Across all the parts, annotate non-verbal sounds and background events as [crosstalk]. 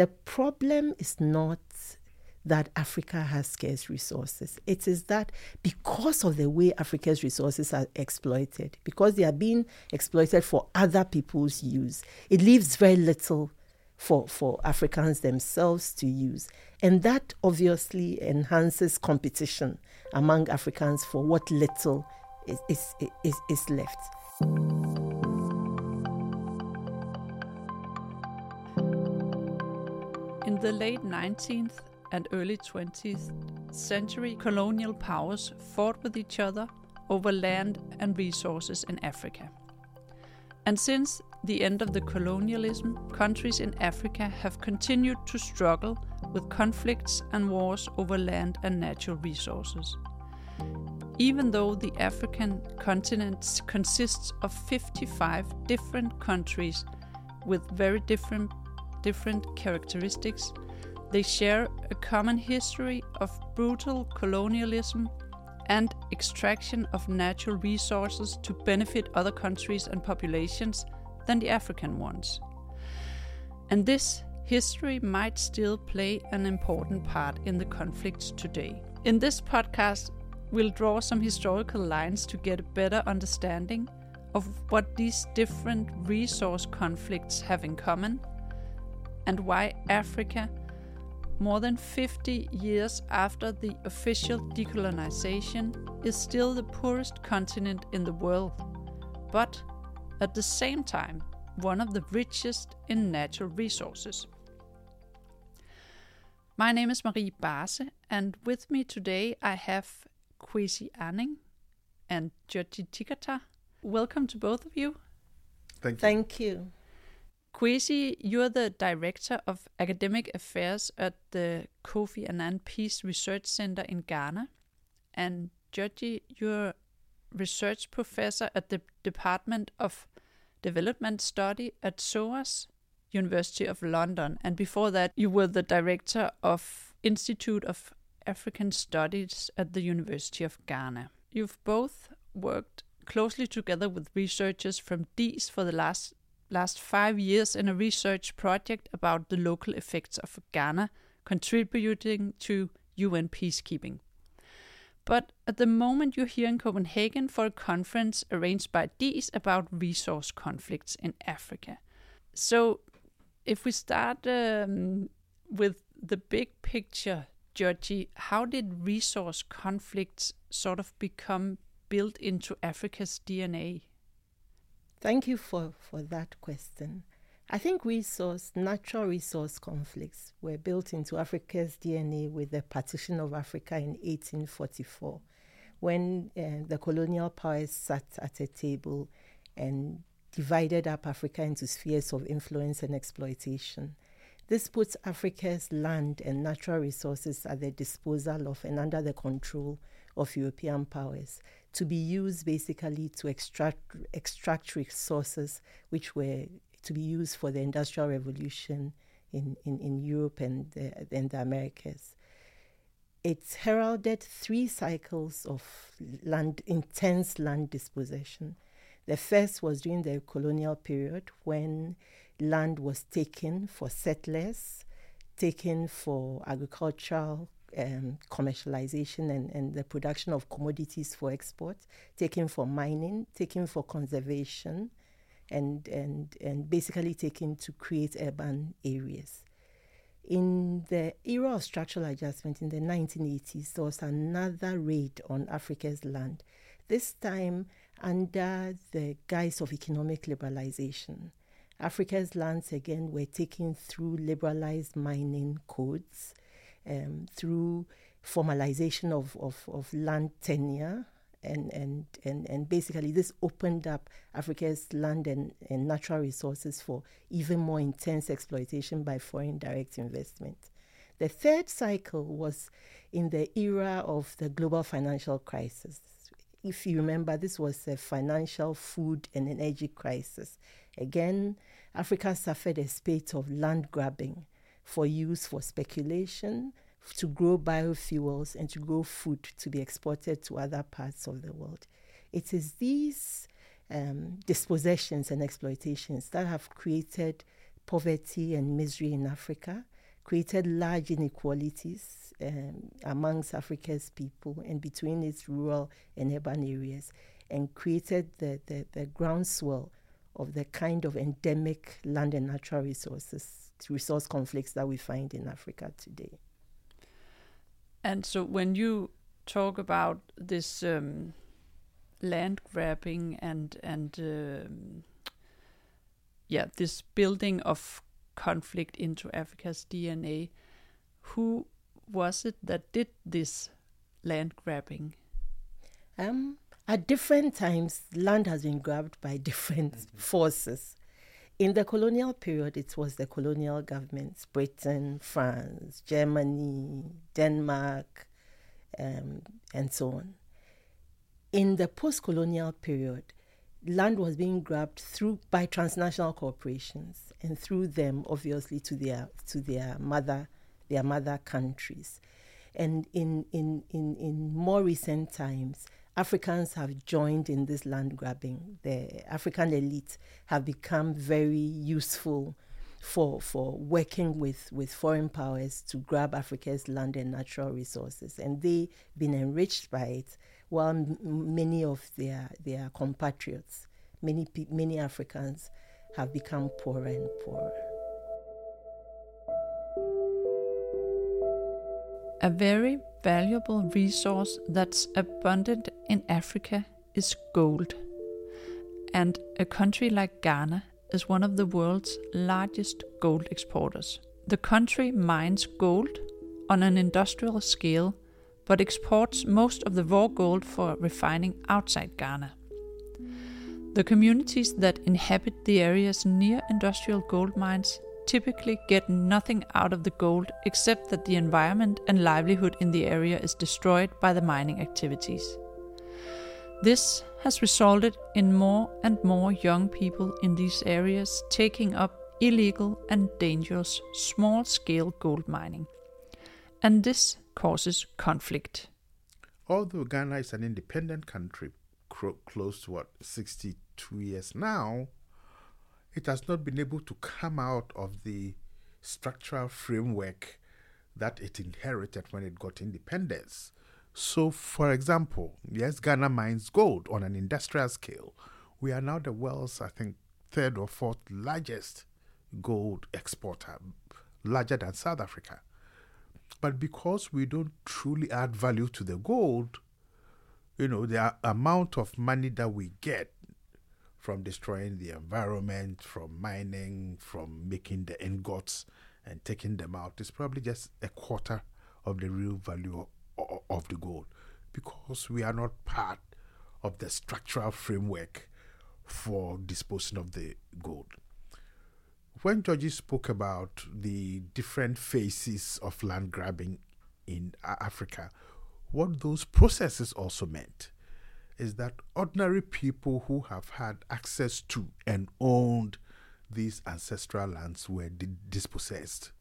The problem is not that Africa has scarce resources. It is that because of the way Africa's resources are exploited, because they are being exploited for other people's use, it leaves very little for, for Africans themselves to use. And that obviously enhances competition among Africans for what little is, is, is, is left. The late 19th and early 20th century, colonial powers fought with each other over land and resources in Africa. And since the end of the colonialism, countries in Africa have continued to struggle with conflicts and wars over land and natural resources. Even though the African continent consists of 55 different countries with very different, different characteristics, they share a common history of brutal colonialism and extraction of natural resources to benefit other countries and populations than the African ones. And this history might still play an important part in the conflicts today. In this podcast, we'll draw some historical lines to get a better understanding of what these different resource conflicts have in common and why Africa, more than 50 years after the official decolonization, is still the poorest continent in the world, but at the same time one of the richest in natural resources. My name is Marie Barse, and with me today I have Kwesi Aning and Dzodzi Tsikata. Welcome to both of you. Thank you. Thank you. Kwesi, you're the Director of Academic Affairs at the Kofi Annan Peace Research Center in Ghana. And Dzodzi, you're research professor at the Department of Development Study at SOAS, University of London. And before that, you were the director of Institute of African Studies at the University of Ghana. You've both worked closely together with researchers from DIIS for the last last five years in a research project about the local effects of Ghana contributing to UN peacekeeping. But at the moment, you're here in Copenhagen for a conference arranged by DIIS about resource conflicts in Africa. So, if we start um, with the big picture, Dzodzi, how did resource conflicts sort of become built into Africa's DNA? Thank you for, for that question. I think resource, natural resource conflicts were built into Africa's DNA with the partition of Africa in 1844, when uh, the colonial powers sat at a table and divided up Africa into spheres of influence and exploitation. This puts Africa's land and natural resources at the disposal of and under the control of European powers to be used basically to extract extract resources which were to be used for the Industrial Revolution in, in, in Europe and the, and the Americas. It's heralded three cycles of land, intense land dispossession. The first was during the colonial period when land was taken for settlers, taken for agricultural um, commercialization and, and the production of commodities for export, taken for mining, taken for conservation, and, and, and basically taken to create urban areas. In the era of structural adjustment in the 1980s, there was another raid on Africa's land, this time under the guise of economic liberalization. Africa's lands again were taken through liberalized mining codes, um, through formalization of, of, of land tenure, and, and, and, and basically this opened up Africa's land and, and natural resources for even more intense exploitation by foreign direct investment. The third cycle was in the era of the global financial crisis. If you remember, this was a financial, food, and energy crisis. Again, Africa suffered a spate of land grabbing for use for speculation, to grow biofuels and to grow food to be exported to other parts of the world. It is these um, dispossessions and exploitations that have created poverty and misery in Africa, created large inequalities um, amongst Africa's people and between its rural and urban areas, and created the, the, the groundswell of the kind of endemic land and natural resources, resource conflicts that we find in Africa today. And so when you talk about this um, land grabbing and and um, yeah, this building of conflict into Africa's DNA, who was it that did this land grabbing? Um, at different times, land has been grabbed by different mm-hmm. [laughs] forces. In the colonial period, it was the colonial governments Britain, France, Germany, Denmark, um, and so on. In the post colonial period, land was being grabbed through by transnational corporations and through them obviously to their to their mother their mother countries and in in in, in more recent times Africans have joined in this land grabbing. The African elite have become very useful for for working with, with foreign powers to grab Africa's land and natural resources, and they've been enriched by it. While m- many of their their compatriots, many many Africans, have become poorer and poorer. A very valuable resource that's abundant in Africa is gold. And a country like Ghana is one of the world's largest gold exporters. The country mines gold on an industrial scale but exports most of the raw gold for refining outside Ghana. The communities that inhabit the areas near industrial gold mines typically get nothing out of the gold except that the environment and livelihood in the area is destroyed by the mining activities. This has resulted in more and more young people in these areas taking up illegal and dangerous small scale gold mining. And this causes conflict. Although Ghana is an independent country, close to what, 62 years now, it has not been able to come out of the structural framework that it inherited when it got independence. So, for example, yes, Ghana mines gold on an industrial scale. We are now the world's, I think, third or fourth largest gold exporter, larger than South Africa. But because we don't truly add value to the gold, you know, the amount of money that we get from destroying the environment, from mining, from making the ingots and taking them out. Is probably just a quarter of the real value of, of the gold. Because we are not part of the structural framework for disposing of the gold. When Dzodzi spoke about the different phases of land grabbing in Africa, what those processes also meant is that ordinary people who have had access to and owned these ancestral lands were dispossessed.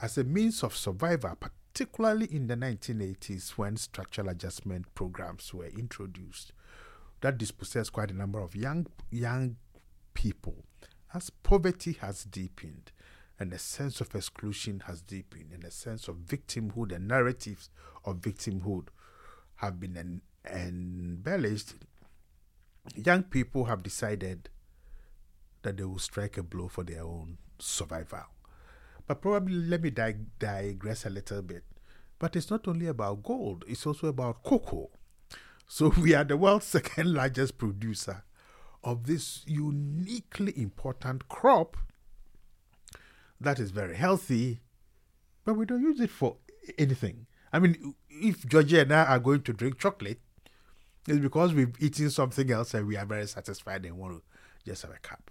As a means of survival, particularly in the 1980s when structural adjustment programs were introduced, that dispossessed quite a number of young, young people. As poverty has deepened and a sense of exclusion has deepened and a sense of victimhood and narratives of victimhood have been embellished, young people have decided that they will strike a blow for their own survival. But probably let me dig- digress a little bit. But it's not only about gold, it's also about cocoa. So [laughs] we are the world's second largest producer of this uniquely important crop that is very healthy, but we don't use it for anything. I mean, if Dzodzi and I are going to drink chocolate, it's because we've eaten something else and we are very satisfied and want to just have a cup.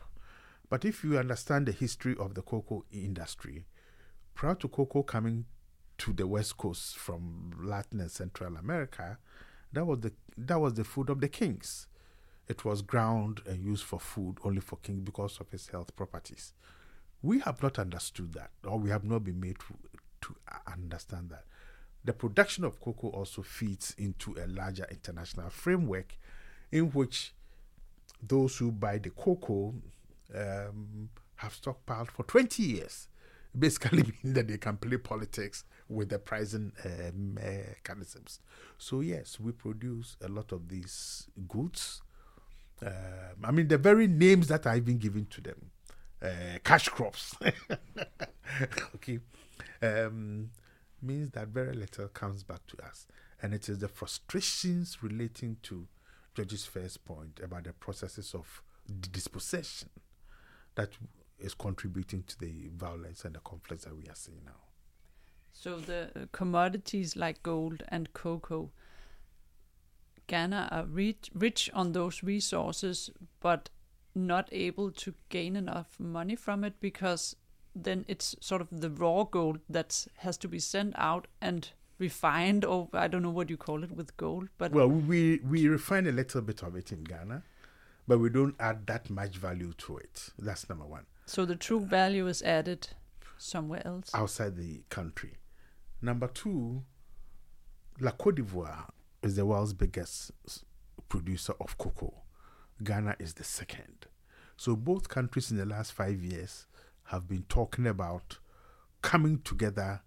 But if you understand the history of the cocoa industry, prior to cocoa coming to the west coast from Latin and Central America, that was the that was the food of the kings. It was ground and used for food only for kings because of its health properties. We have not understood that, or we have not been made to, to understand that. The production of cocoa also feeds into a larger international framework in which those who buy the cocoa um, have stockpiled for 20 years. [laughs] basically [laughs] meaning that they can play politics with the pricing uh, mechanisms. So yes, we produce a lot of these goods. Um, I mean, the very names that I've been given to them, uh, cash crops, [laughs] okay, um, means that very little comes back to us, and it is the frustrations relating to Dzodzi's first point about the processes of dispossession that is contributing to the violence and the conflicts that we are seeing now. So the uh, commodities like gold and cocoa, Ghana are rich, rich on those resources, but not able to gain enough money from it because then it's sort of the raw gold that has to be sent out and refined or I don't know what you call it with gold but well we we refine a little bit of it in Ghana but we don't add that much value to it. That's number 1 so the true value is added somewhere else? Outside the country. Number 2 La Cote d'Ivoire is the world's biggest producer of cocoa. Ghana is the second. So both countries in the last 5 years have been talking about coming together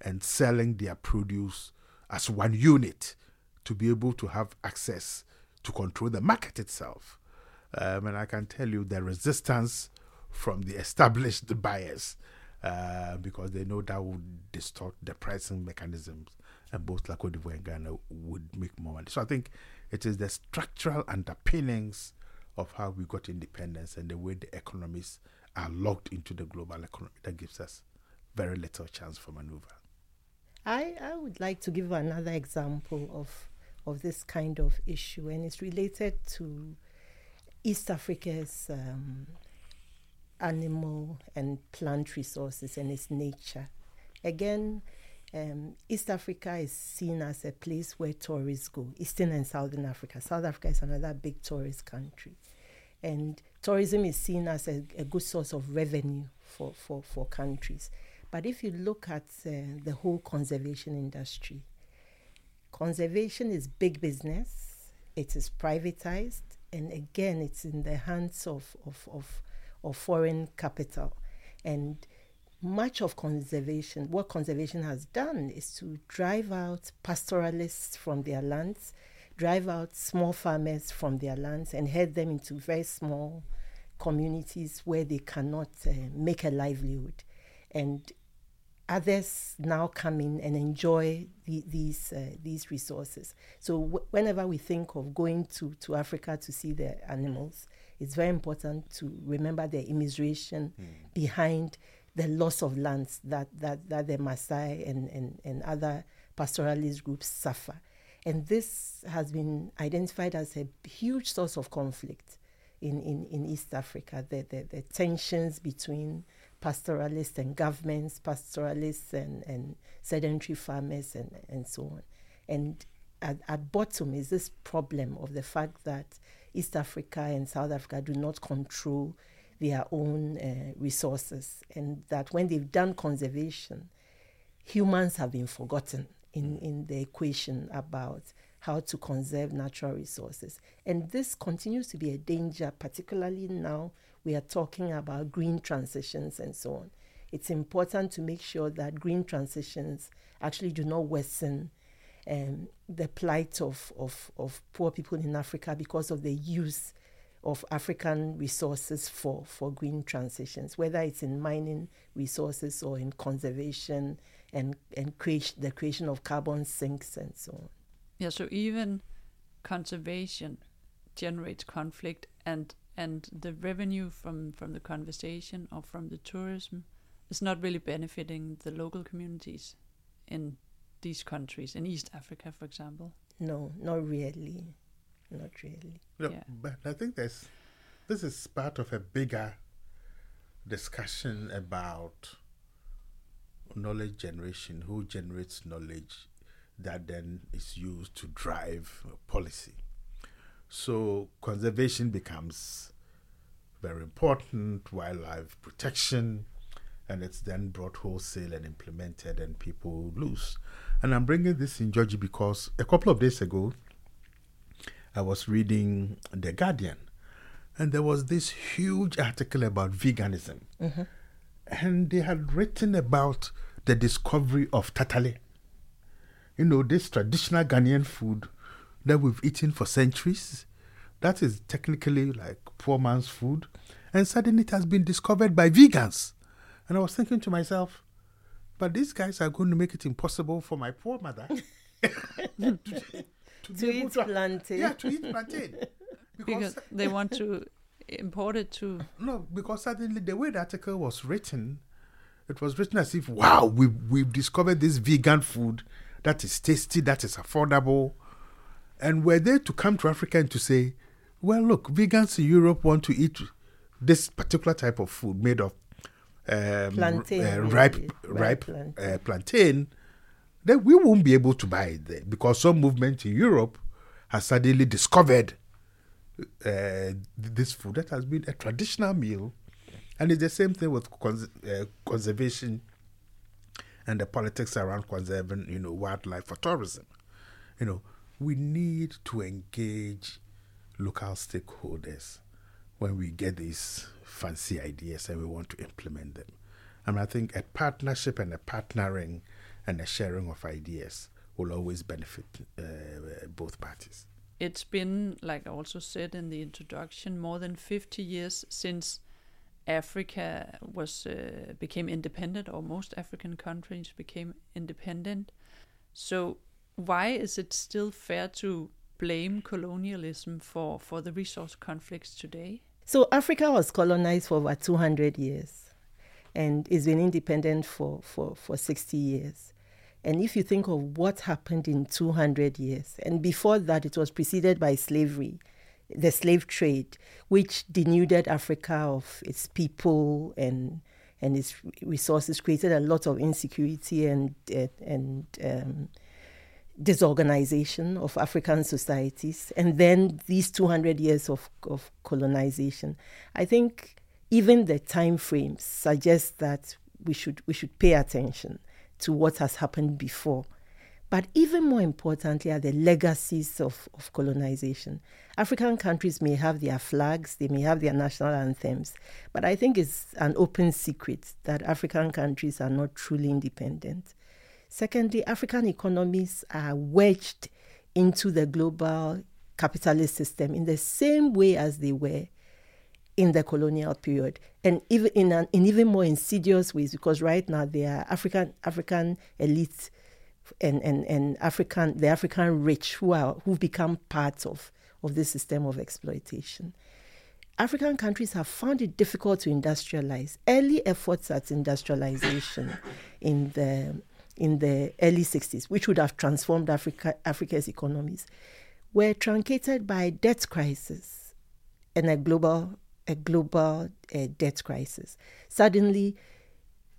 and selling their produce as one unit to be able to have access to control the market itself. Um, and I can tell you the resistance from the established [laughs] buyers uh, because they know that would distort the pricing mechanisms and both La Cote d'Ivoire and Ghana would make more money. So I think it is the structural underpinnings of how we got independence and the way the economies are locked into the global economy that gives us very little chance for maneuver. I, I would like to give another example of of this kind of issue, and it's related to East Africa's um, animal and plant resources and its nature. Again, um, East Africa is seen as a place where tourists go, Eastern and Southern Africa. South Africa is another big tourist country. And tourism is seen as a, a good source of revenue for, for, for countries. But if you look at uh, the whole conservation industry, conservation is big business, it is privatized, and again, it's in the hands of, of, of, of foreign capital. And much of conservation, what conservation has done is to drive out pastoralists from their lands, drive out small farmers from their lands, and head them into very small communities where they cannot uh, make a livelihood. And others now come in and enjoy the, these uh, these resources. So w- whenever we think of going to, to Africa to see the animals, it's very important to remember the immiseration mm. behind the loss of lands that, that, that the Maasai and, and, and other pastoralist groups suffer. And this has been identified as a huge source of conflict in, in, in East Africa, the, the, the tensions between pastoralists and governments, pastoralists and, and sedentary farmers, and, and so on. And at, at bottom is this problem of the fact that East Africa and South Africa do not control their own uh, resources, and that when they've done conservation, humans have been forgotten in, in the equation about how to conserve natural resources. And this continues to be a danger, particularly now we are talking about green transitions and so on. It's important to make sure that green transitions actually do not worsen um, the plight of, of, of poor people in Africa because of the use of African resources for, for green transitions, whether it's in mining resources or in conservation and, and creation, the creation of carbon sinks and so on. Yeah, so even conservation generates conflict and and the revenue from from the conversation or from the tourism is not really benefiting the local communities in these countries in East Africa, for example. No, not really, not really. No, yeah. but I think there's this is part of a bigger discussion about knowledge generation. Who generates knowledge that then is used to drive policy? So conservation becomes very important, wildlife protection, and it's then brought wholesale and implemented, and people lose. And I'm bringing this in Dzodzi because a couple of days ago, I was reading The Guardian, and there was this huge article about veganism. Mm-hmm. and they had written about the discovery of tatale. You know, this traditional Ghanaian food that we've eaten for centuries. That is technically like poor man's food. And suddenly it has been discovered by vegans. And I was thinking to myself, but these guys are going to make it impossible for my poor mother [laughs] [laughs] to, eat to, plantain. Yeah, to eat plantain. [laughs] Because, because they [laughs] want to import it to. No, because suddenly the way the article was written, it was written as if, wow, we, we've discovered this vegan food that is tasty, that is affordable. And were they to come to Africa and to say, well, look, vegans in Europe want to eat this particular type of food made of um, plantain, uh, ripe, ripe, plantain. Uh, plantain, then we won't be able to buy it there because some movement in Europe has suddenly discovered uh, this food that has been a traditional meal. And it's the same thing with cons- uh, conservation and the politics around conserving, you know, wildlife for tourism. You know, we need to engage local stakeholders when we get these fancy ideas and we want to implement them. And I think a partnership and a partnering and the sharing of ideas will always benefit uh, both parties. It's been, like I also said in the introduction, more than 50 years since Africa was uh, became independent, or most African countries became independent. So, why is it still fair to blame colonialism for, for the resource conflicts today? So Africa was colonized for over 200 years and it's been independent for, for, for 60 years. And if you think of what happened in 200 years, and before that, it was preceded by slavery, the slave trade, which denuded Africa of its people and and its resources, created a lot of insecurity and and um, disorganization of African societies, and then these 200 years of, of colonization. I think even the time frames suggest that we should we should pay attention to what has happened before. But even more importantly are the legacies of, of colonization. African countries may have their flags, they may have their national anthems, but I think it's an open secret that African countries are not truly independent. Secondly, African economies are wedged into the global capitalist system in the same way as they were in the colonial period, and even in an in even more insidious ways because right now they are African African elites and, and, and African the African rich who are who become part of of this system of exploitation. African countries have found it difficult to industrialize. Early efforts at industrialization [laughs] in the in the early 60s, which would have transformed Africa, Africa's economies, were truncated by debt crisis and a global, a global uh, debt crisis. Suddenly,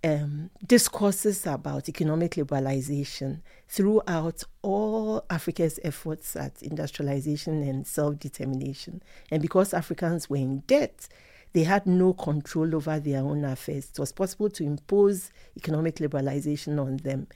um, discourses about economic liberalization throughout all Africa's efforts at industrialization and self determination. And because Africans were in debt, they had no control over their own affairs. It was possible to impose economic liberalization on them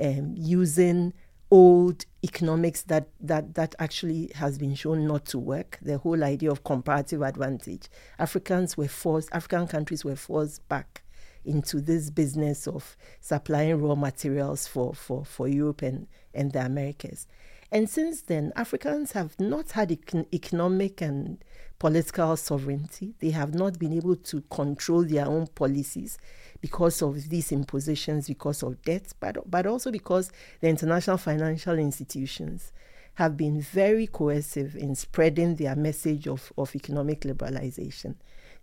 um, using old economics that, that, that actually has been shown not to work. The whole idea of comparative advantage. Africans were forced, African countries were forced back into this business of supplying raw materials for, for, for Europe and, and the Americas. And since then, Africans have not had econ- economic and political sovereignty. They have not been able to control their own policies because of these impositions, because of debt, but, but also because the international financial institutions have been very coercive in spreading their message of, of economic liberalization.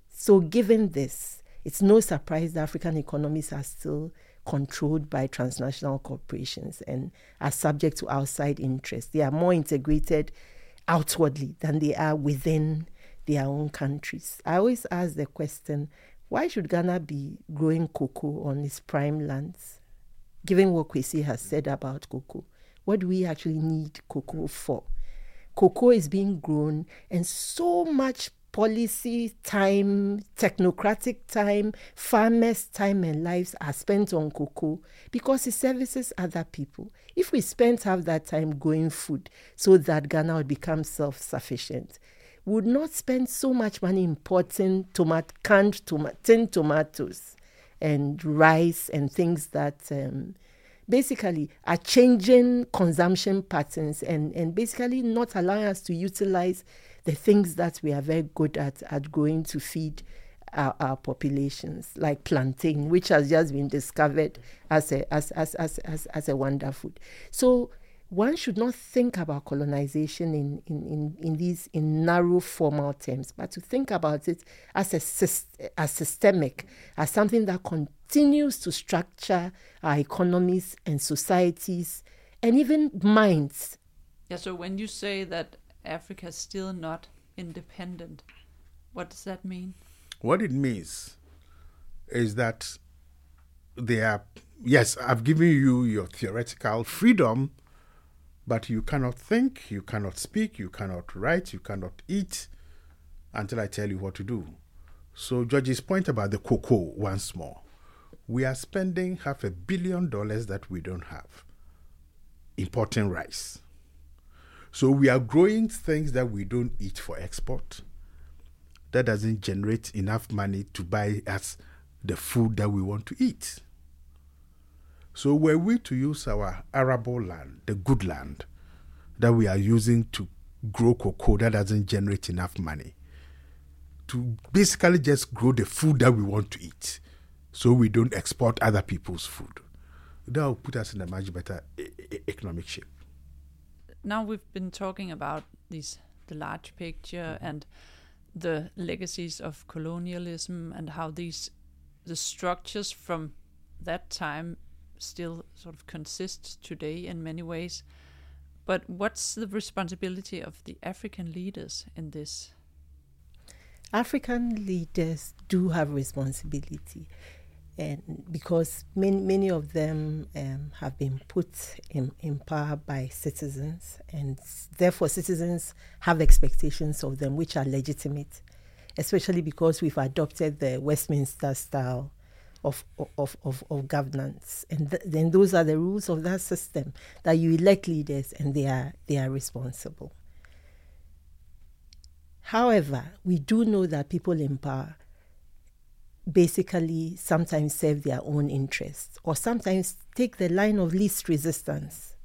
So, given this, it's no surprise that African economies are still controlled by transnational corporations and are subject to outside interests. They are more integrated outwardly than they are within their own countries. I always ask the question why should Ghana be growing cocoa on its prime lands? Given what Kwesi has said about cocoa, what do we actually need cocoa for? Cocoa is being grown, and so much policy time, technocratic time, farmers' time and lives are spent on cocoa because it services other people. If we spent half that time growing food so that Ghana would become self sufficient, would not spend so much money importing tomat- canned tomat- tin tomatoes and rice and things that um, basically are changing consumption patterns and, and basically not allowing us to utilize the things that we are very good at at growing to feed our, our populations, like plantain, which has just been discovered as a as as as as, as a wonder food. So one should not think about colonization in, in, in, in these in narrow formal terms, but to think about it as a as systemic, as something that continues to structure our economies and societies and even minds. Yeah, so when you say that Africa is still not independent, what does that mean? What it means is that they are yes, I've given you your theoretical freedom but you cannot think, you cannot speak, you cannot write, you cannot eat until I tell you what to do. So, Dzodzi's point about the cocoa once more. We are spending half a billion dollars that we don't have importing rice. So, we are growing things that we don't eat for export. That doesn't generate enough money to buy us the food that we want to eat. So were we to use our arable land, the good land that we are using to grow cocoa that doesn't generate enough money, to basically just grow the food that we want to eat, so we don't export other people's food, that will put us in a much better economic shape. Now we've been talking about these the large picture and the legacies of colonialism and how these the structures from that time still sort of consists today in many ways. But what's the responsibility of the African leaders in this? African leaders do have responsibility, and because many many of them um, have been put in, in power by citizens, and therefore citizens have expectations of them which are legitimate, especially because we've adopted the Westminster style of, of, of, of governance. And th- then those are the rules of that system that you elect leaders and they are, they are responsible. However, we do know that people in power basically sometimes serve their own interests or sometimes take the line of least resistance.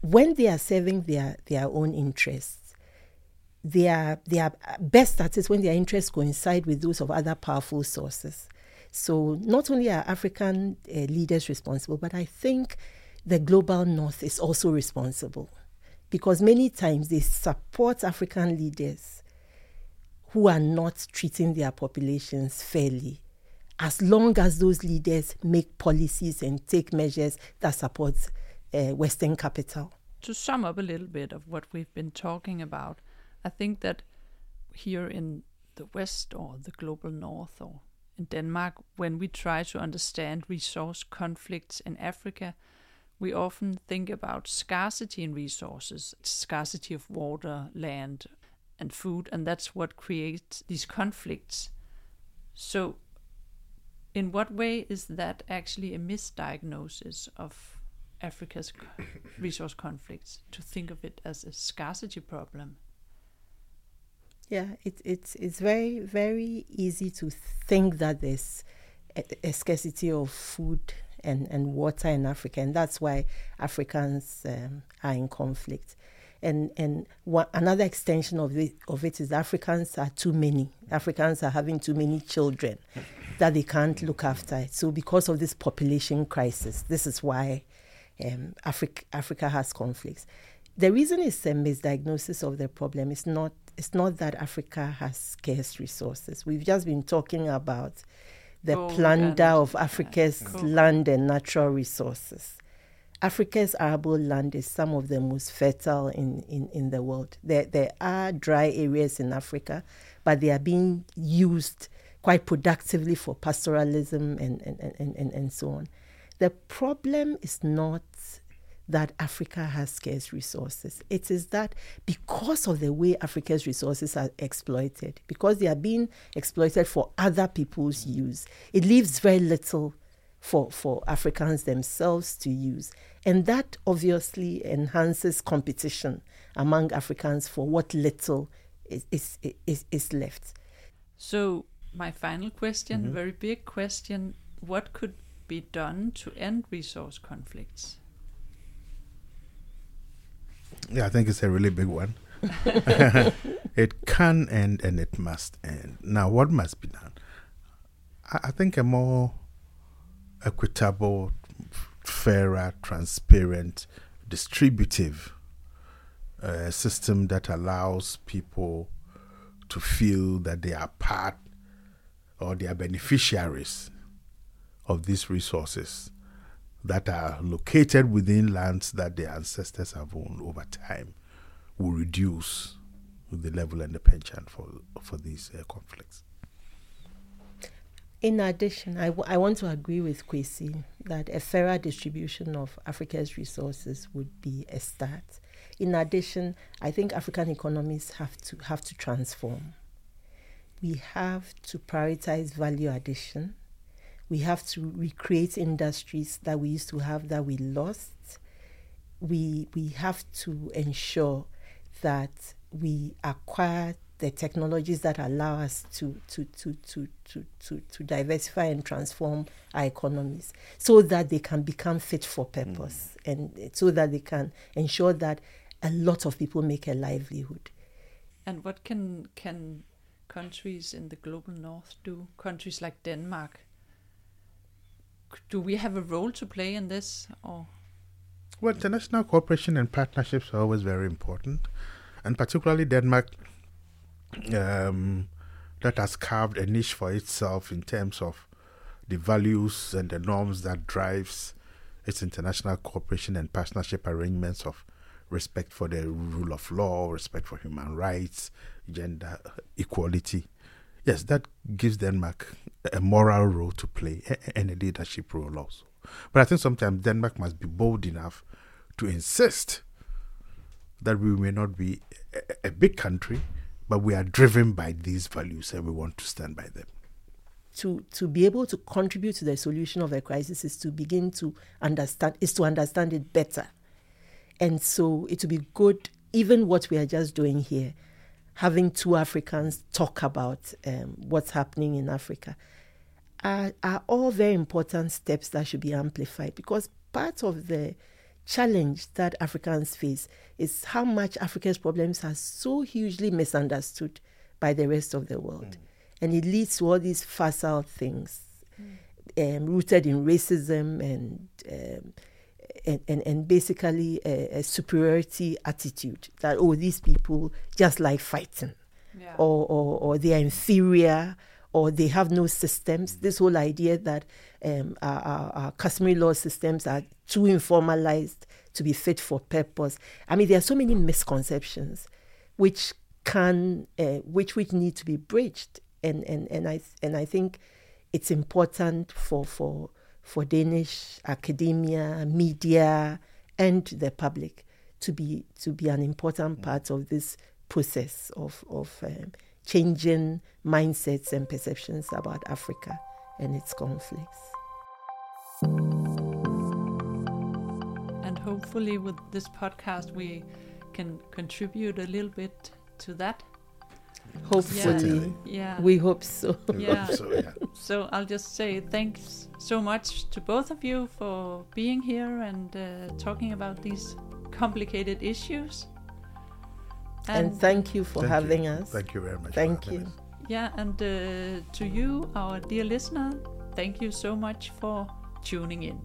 When they are serving their, their own interests, they are, they are best at it when their interests coincide with those of other powerful sources. So not only are African uh, leaders responsible, but I think the global north is also responsible because many times they support African leaders who are not treating their populations fairly as long as those leaders make policies and take measures that support uh, Western capital. To sum up a little bit of what we've been talking about, I think that here in the West or the global North or in Denmark, when we try to understand resource conflicts in Africa, we often think about scarcity in resources, scarcity of water, land, and food, and that's what creates these conflicts. So, in what way is that actually a misdiagnosis of Africa's [coughs] resource conflicts to think of it as a scarcity problem? Yeah, it, it's it's very very easy to think that there's a, a, scarcity of food and, and water in Africa, and that's why Africans um, are in conflict. And and another extension of it, of it is Africans are too many. Africans are having too many children that they can't look after. So because of this population crisis, this is why um, Africa Africa has conflicts. The reason is a misdiagnosis of the problem. It's not it's not that Africa has scarce resources. We've just been talking about the Gold plunder of Africa's yeah. land and natural resources. Africa's arable land is some of the most fertile in, in, in the world. There, there are dry areas in Africa, but they are being used quite productively for pastoralism and, and, and, and, and so on. The problem is not that Africa has scarce resources. It is that because of the way Africa's resources are exploited, because they are being exploited for other people's use, it leaves very little for, for Africans themselves to use. And that obviously enhances competition among Africans for what little is, is, is, is left. So, my final question, mm-hmm. very big question what could be done to end resource conflicts? Yeah, I think it's a really big one. [laughs] [laughs] it can end and it must end. Now, what must be done? I, I think a more equitable, fairer, transparent, distributive uh, system that allows people to feel that they are part or they are beneficiaries of these resources that are located within lands that their ancestors have owned over time will reduce the level and the penchant for, for these uh, conflicts. In addition, I, w- I want to agree with Kwesi that a fairer distribution of Africa's resources would be a start. In addition, I think African economies have to have to transform. We have to prioritize value addition we have to recreate industries that we used to have that we lost. We, we have to ensure that we acquire the technologies that allow us to, to, to, to, to, to, to diversify and transform our economies so that they can become fit for purpose mm. and so that they can ensure that a lot of people make a livelihood. And what can can countries in the global north do? Countries like Denmark do we have a role to play in this or? Well international cooperation and partnerships are always very important and particularly denmark um, that has carved a niche for itself in terms of the values and the norms that drives its international cooperation and partnership arrangements of respect for the rule of law, respect for human rights, gender equality, yes, that gives Denmark a moral role to play and a leadership role also. But I think sometimes Denmark must be bold enough to insist that we may not be a, a big country, but we are driven by these values and we want to stand by them. To, to be able to contribute to the solution of a crisis is to begin to understand is to understand it better. And so it would be good, even what we are just doing here, having two Africans talk about um, what's happening in Africa are, are all very important steps that should be amplified because part of the challenge that Africans face is how much Africa's problems are so hugely misunderstood by the rest of the world. Mm. And it leads to all these facile things mm. um, rooted in racism and um, and, and, and basically a, a, superiority attitude that, oh, these people just like fighting, yeah. or, or, or they are inferior, or they have no systems. This whole idea that um, our, our, our, customary law systems are too informalized to be fit for purpose. I mean, there are so many misconceptions which can, uh, which, which need to be bridged. And, and, and, I, and I think it's important for, for, for Danish academia, media, and the public to be to be an important mm. part of this process of of um, changing mindsets and perceptions about Africa and its conflicts. And hopefully, with this podcast, we can contribute a little bit to that. Hopefully. Yeah. We hope so. Yeah. so, yeah. So I'll just say thanks so much to both of you for being here and uh, talking about these complicated issues. And, and thank you for thank having you. us. Thank you very much. Thank you. Us. Yeah, and uh, to you, our dear listener, thank you so much for tuning in.